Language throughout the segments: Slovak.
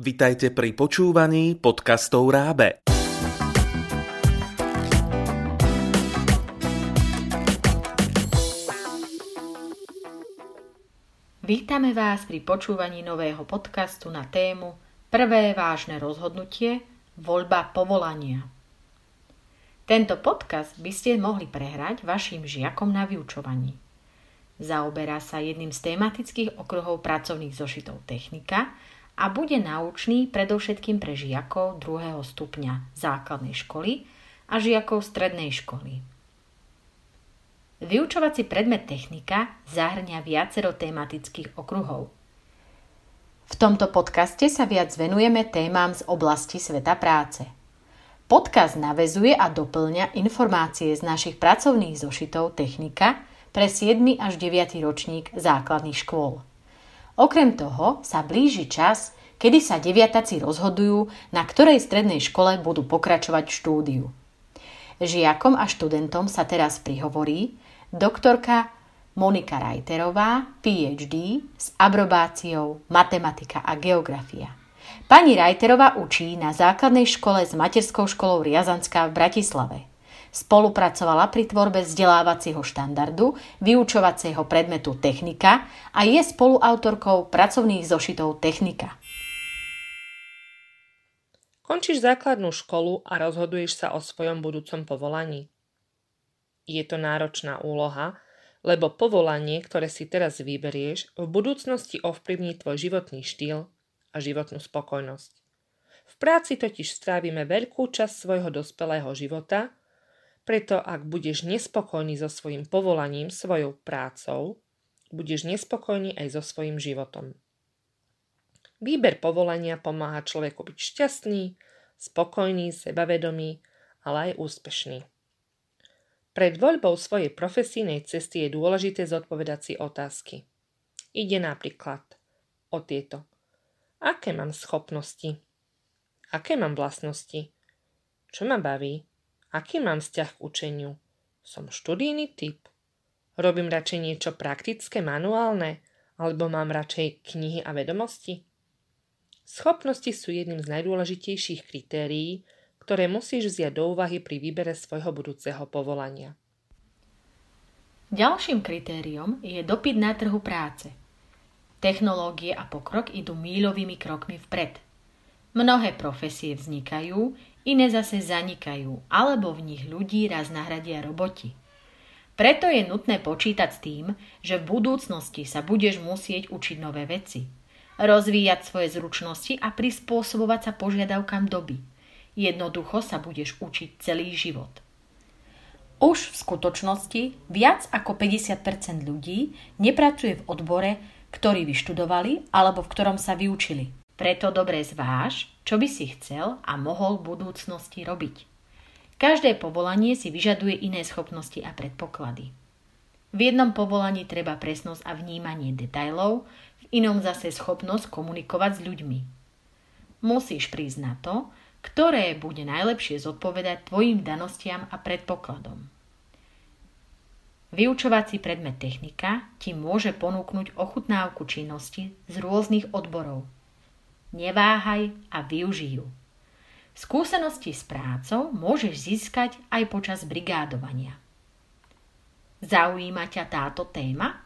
Vitajte pri počúvaní podcastov Rábe. Vítame vás pri počúvaní nového podcastu na tému Prvé vážne rozhodnutie – voľba povolania. Tento podcast by ste mohli prehrať vašim žiakom na vyučovaní. Zaoberá sa jedným z tematických okruhov pracovných zošitov technika a bude naučný predovšetkým pre žiakov druhého stupňa základnej školy a žiakov strednej školy. Vyučovací predmet technika zahrňa viacero tematických okruhov. V tomto podcaste sa viac venujeme témam z oblasti sveta práce – Podcast navezuje a doplňa informácie z našich pracovných zošitov technika pre 7. až 9. ročník základných škôl. Okrem toho sa blíži čas, kedy sa deviataci rozhodujú, na ktorej strednej škole budú pokračovať v štúdiu. Žiakom a študentom sa teraz prihovorí doktorka Monika Rajterová, PhD, s abrobáciou Matematika a geografia. Pani Rajterová učí na základnej škole s materskou školou Riazanská v Bratislave. Spolupracovala pri tvorbe vzdelávacieho štandardu, vyučovacieho predmetu technika a je spoluautorkou pracovných zošitov technika. Končíš základnú školu a rozhoduješ sa o svojom budúcom povolaní. Je to náročná úloha, lebo povolanie, ktoré si teraz vyberieš, v budúcnosti ovplyvní tvoj životný štýl, a životnú spokojnosť. V práci totiž strávime veľkú časť svojho dospelého života, preto ak budeš nespokojný so svojím povolaním, svojou prácou, budeš nespokojný aj so svojím životom. Výber povolania pomáha človeku byť šťastný, spokojný, sebavedomý, ale aj úspešný. Pred voľbou svojej profesijnej cesty je dôležité zodpovedať si otázky. Ide napríklad o tieto. Aké mám schopnosti? Aké mám vlastnosti? Čo ma baví? Aký mám vzťah k učeniu? Som študijný typ? Robím radšej niečo praktické, manuálne? Alebo mám radšej knihy a vedomosti? Schopnosti sú jedným z najdôležitejších kritérií, ktoré musíš vziať do úvahy pri výbere svojho budúceho povolania. Ďalším kritériom je dopyt na trhu práce – Technológie a pokrok idú míľovými krokmi vpred. Mnohé profesie vznikajú, iné zase zanikajú, alebo v nich ľudí raz nahradia roboti. Preto je nutné počítať s tým, že v budúcnosti sa budeš musieť učiť nové veci, rozvíjať svoje zručnosti a prispôsobovať sa požiadavkám doby. Jednoducho sa budeš učiť celý život. Už v skutočnosti viac ako 50% ľudí nepracuje v odbore, ktorý vyštudovali alebo v ktorom sa vyučili. Preto dobre zváž, čo by si chcel a mohol v budúcnosti robiť. Každé povolanie si vyžaduje iné schopnosti a predpoklady. V jednom povolaní treba presnosť a vnímanie detajlov, v inom zase schopnosť komunikovať s ľuďmi. Musíš prísť na to, ktoré bude najlepšie zodpovedať tvojim danostiam a predpokladom. Vyučovací predmet technika ti môže ponúknuť ochutnávku činnosti z rôznych odborov. Neváhaj a využij ju. Skúsenosti s prácou môžeš získať aj počas brigádovania. Zaujíma ťa táto téma?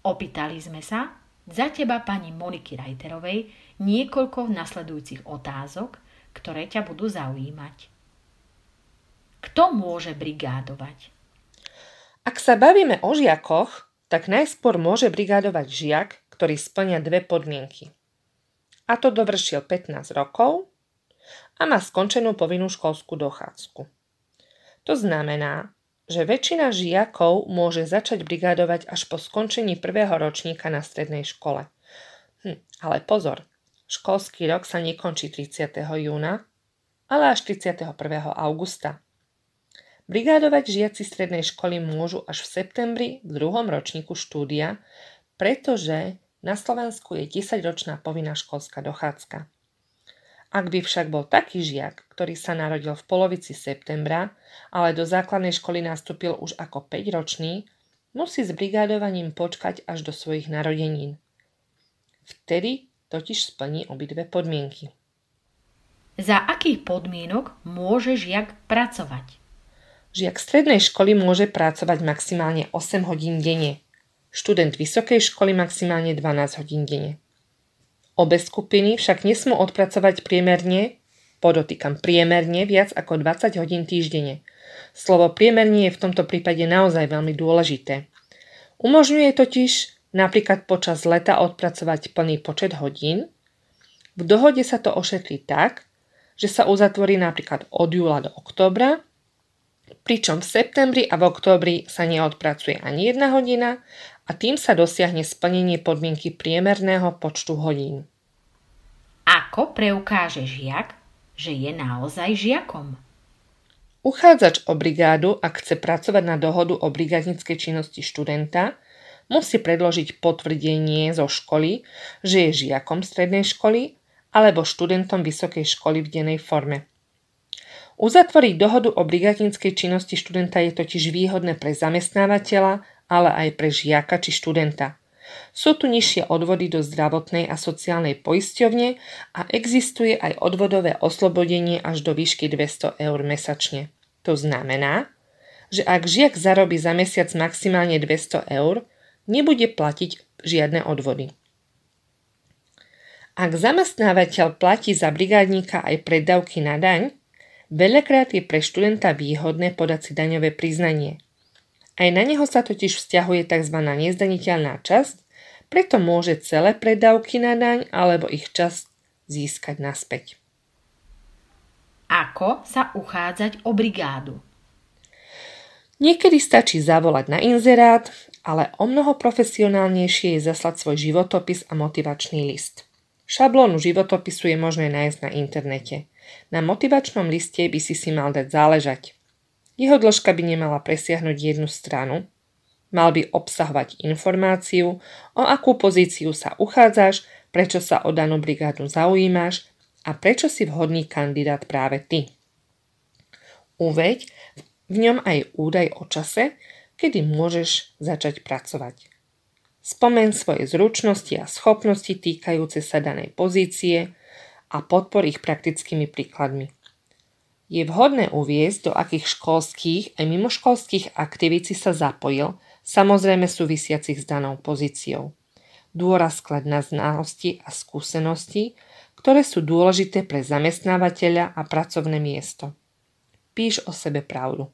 Opýtali sme sa za teba pani Moniky Rajterovej niekoľko nasledujúcich otázok, ktoré ťa budú zaujímať. Kto môže brigádovať? Ak sa bavíme o žiakoch, tak najskôr môže brigádovať žiak, ktorý splňa dve podmienky. A to dovršil 15 rokov a má skončenú povinnú školskú dochádzku. To znamená, že väčšina žiakov môže začať brigádovať až po skončení prvého ročníka na strednej škole. Hm, ale pozor, školský rok sa nekončí 30. júna, ale až 31. augusta. Brigádovať žiaci strednej školy môžu až v septembri v druhom ročníku štúdia, pretože na Slovensku je 10-ročná povinná školská dochádzka. Ak by však bol taký žiak, ktorý sa narodil v polovici septembra, ale do základnej školy nastúpil už ako 5-ročný, musí s brigádovaním počkať až do svojich narodenín. Vtedy totiž splní obidve podmienky. Za akých podmienok môže žiak pracovať? Žiak strednej školy môže pracovať maximálne 8 hodín denne. Študent vysokej školy maximálne 12 hodín denne. Obe skupiny však nesmú odpracovať priemerne, podotýkam priemerne, viac ako 20 hodín týždenne. Slovo priemerne je v tomto prípade naozaj veľmi dôležité. Umožňuje totiž napríklad počas leta odpracovať plný počet hodín. V dohode sa to ošetlí tak, že sa uzatvorí napríklad od júla do októbra pričom v septembri a v októbri sa neodpracuje ani jedna hodina a tým sa dosiahne splnenie podmienky priemerného počtu hodín. Ako preukáže žiak, že je naozaj žiakom? Uchádzač o brigádu, ak chce pracovať na dohodu o brigádnickej činnosti študenta, musí predložiť potvrdenie zo školy, že je žiakom strednej školy alebo študentom vysokej školy v dennej forme. Uzatvoriť dohodu o brigádinskej činnosti študenta je totiž výhodné pre zamestnávateľa, ale aj pre žiaka či študenta. Sú tu nižšie odvody do zdravotnej a sociálnej poisťovne a existuje aj odvodové oslobodenie až do výšky 200 eur mesačne. To znamená, že ak žiak zarobí za mesiac maximálne 200 eur, nebude platiť žiadne odvody. Ak zamestnávateľ platí za brigádníka aj predávky na daň, Veľakrát je pre študenta výhodné podať si daňové priznanie. Aj na neho sa totiž vzťahuje tzv. nezdaniteľná časť, preto môže celé predávky na daň alebo ich časť získať naspäť. Ako sa uchádzať o brigádu? Niekedy stačí zavolať na inzerát, ale o mnoho profesionálnejšie je zaslať svoj životopis a motivačný list. Šablónu životopisu je možné nájsť na internete. Na motivačnom liste by si si mal dať záležať. Jeho dĺžka by nemala presiahnuť jednu stranu, mal by obsahovať informáciu, o akú pozíciu sa uchádzaš, prečo sa o danú brigádu zaujímaš a prečo si vhodný kandidát práve ty. Uveď v ňom aj údaj o čase, kedy môžeš začať pracovať. Spomen svoje zručnosti a schopnosti týkajúce sa danej pozície, a podpor ich praktickými príkladmi. Je vhodné uviezť, do akých školských aj mimoškolských aktivít si sa zapojil, samozrejme súvisiacich s danou pozíciou. Dôraz klad na znalosti a skúsenosti, ktoré sú dôležité pre zamestnávateľa a pracovné miesto. Píš o sebe pravdu.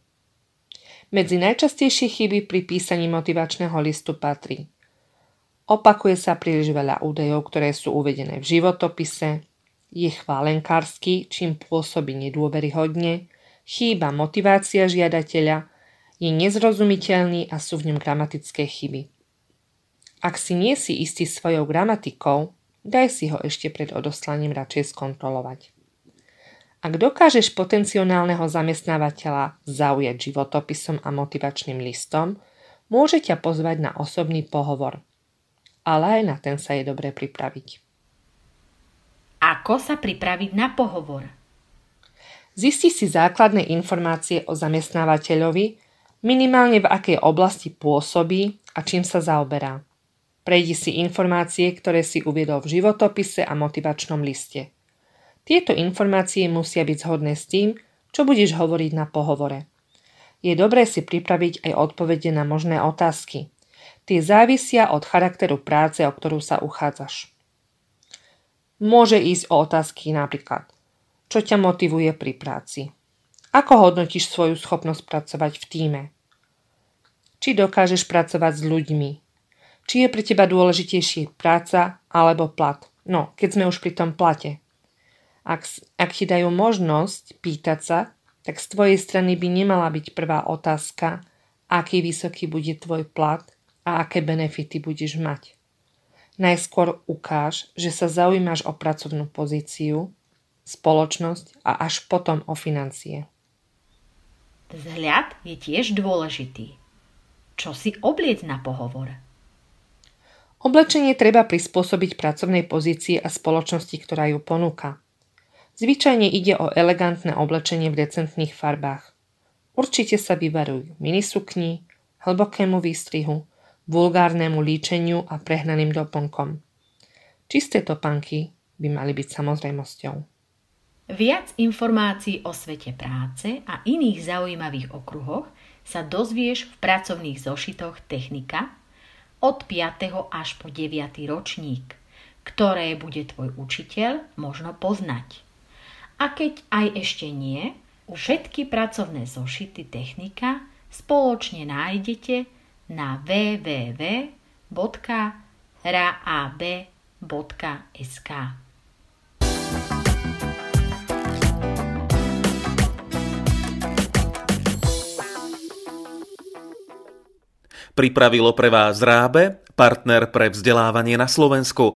Medzi najčastejšie chyby pri písaní motivačného listu patrí Opakuje sa príliš veľa údajov, ktoré sú uvedené v životopise, je chválenkársky, čím pôsobí nedôveryhodne, chýba motivácia žiadateľa, je nezrozumiteľný a sú v ňom gramatické chyby. Ak si nie si istý svojou gramatikou, daj si ho ešte pred odoslaním radšej skontrolovať. Ak dokážeš potenciálneho zamestnávateľa zaujať životopisom a motivačným listom, môže ťa pozvať na osobný pohovor. Ale aj na ten sa je dobre pripraviť. Ako sa pripraviť na pohovor? Zisti si základné informácie o zamestnávateľovi, minimálne v akej oblasti pôsobí a čím sa zaoberá. Prejdi si informácie, ktoré si uviedol v životopise a motivačnom liste. Tieto informácie musia byť zhodné s tým, čo budeš hovoriť na pohovore. Je dobré si pripraviť aj odpovede na možné otázky. Tie závisia od charakteru práce, o ktorú sa uchádzaš. Môže ísť o otázky napríklad, čo ťa motivuje pri práci? Ako hodnotíš svoju schopnosť pracovať v týme? Či dokážeš pracovať s ľuďmi? Či je pre teba dôležitejšie práca alebo plat? No, keď sme už pri tom plate. Ak, ak ti dajú možnosť pýtať sa, tak z tvojej strany by nemala byť prvá otázka, aký vysoký bude tvoj plat a aké benefity budeš mať. Najskôr ukáž, že sa zaujímaš o pracovnú pozíciu, spoločnosť a až potom o financie. Vzhľad je tiež dôležitý. Čo si obliec na pohovor? Oblečenie treba prispôsobiť pracovnej pozícii a spoločnosti, ktorá ju ponúka. Zvyčajne ide o elegantné oblečenie v decentných farbách. Určite sa vyvarujú minisukni, hlbokému výstrihu, vulgárnemu líčeniu a prehnaným doplnkom. Čisté topánky by mali byť samozrejmosťou. Viac informácií o svete práce a iných zaujímavých okruhoch sa dozvieš v pracovných zošitoch Technika od 5. až po 9. ročník, ktoré bude tvoj učiteľ možno poznať. A keď aj ešte nie, všetky pracovné zošity Technika spoločne nájdete na www.raab.sk. Pripravilo pre vás Rábe, partner pre vzdelávanie na Slovensku.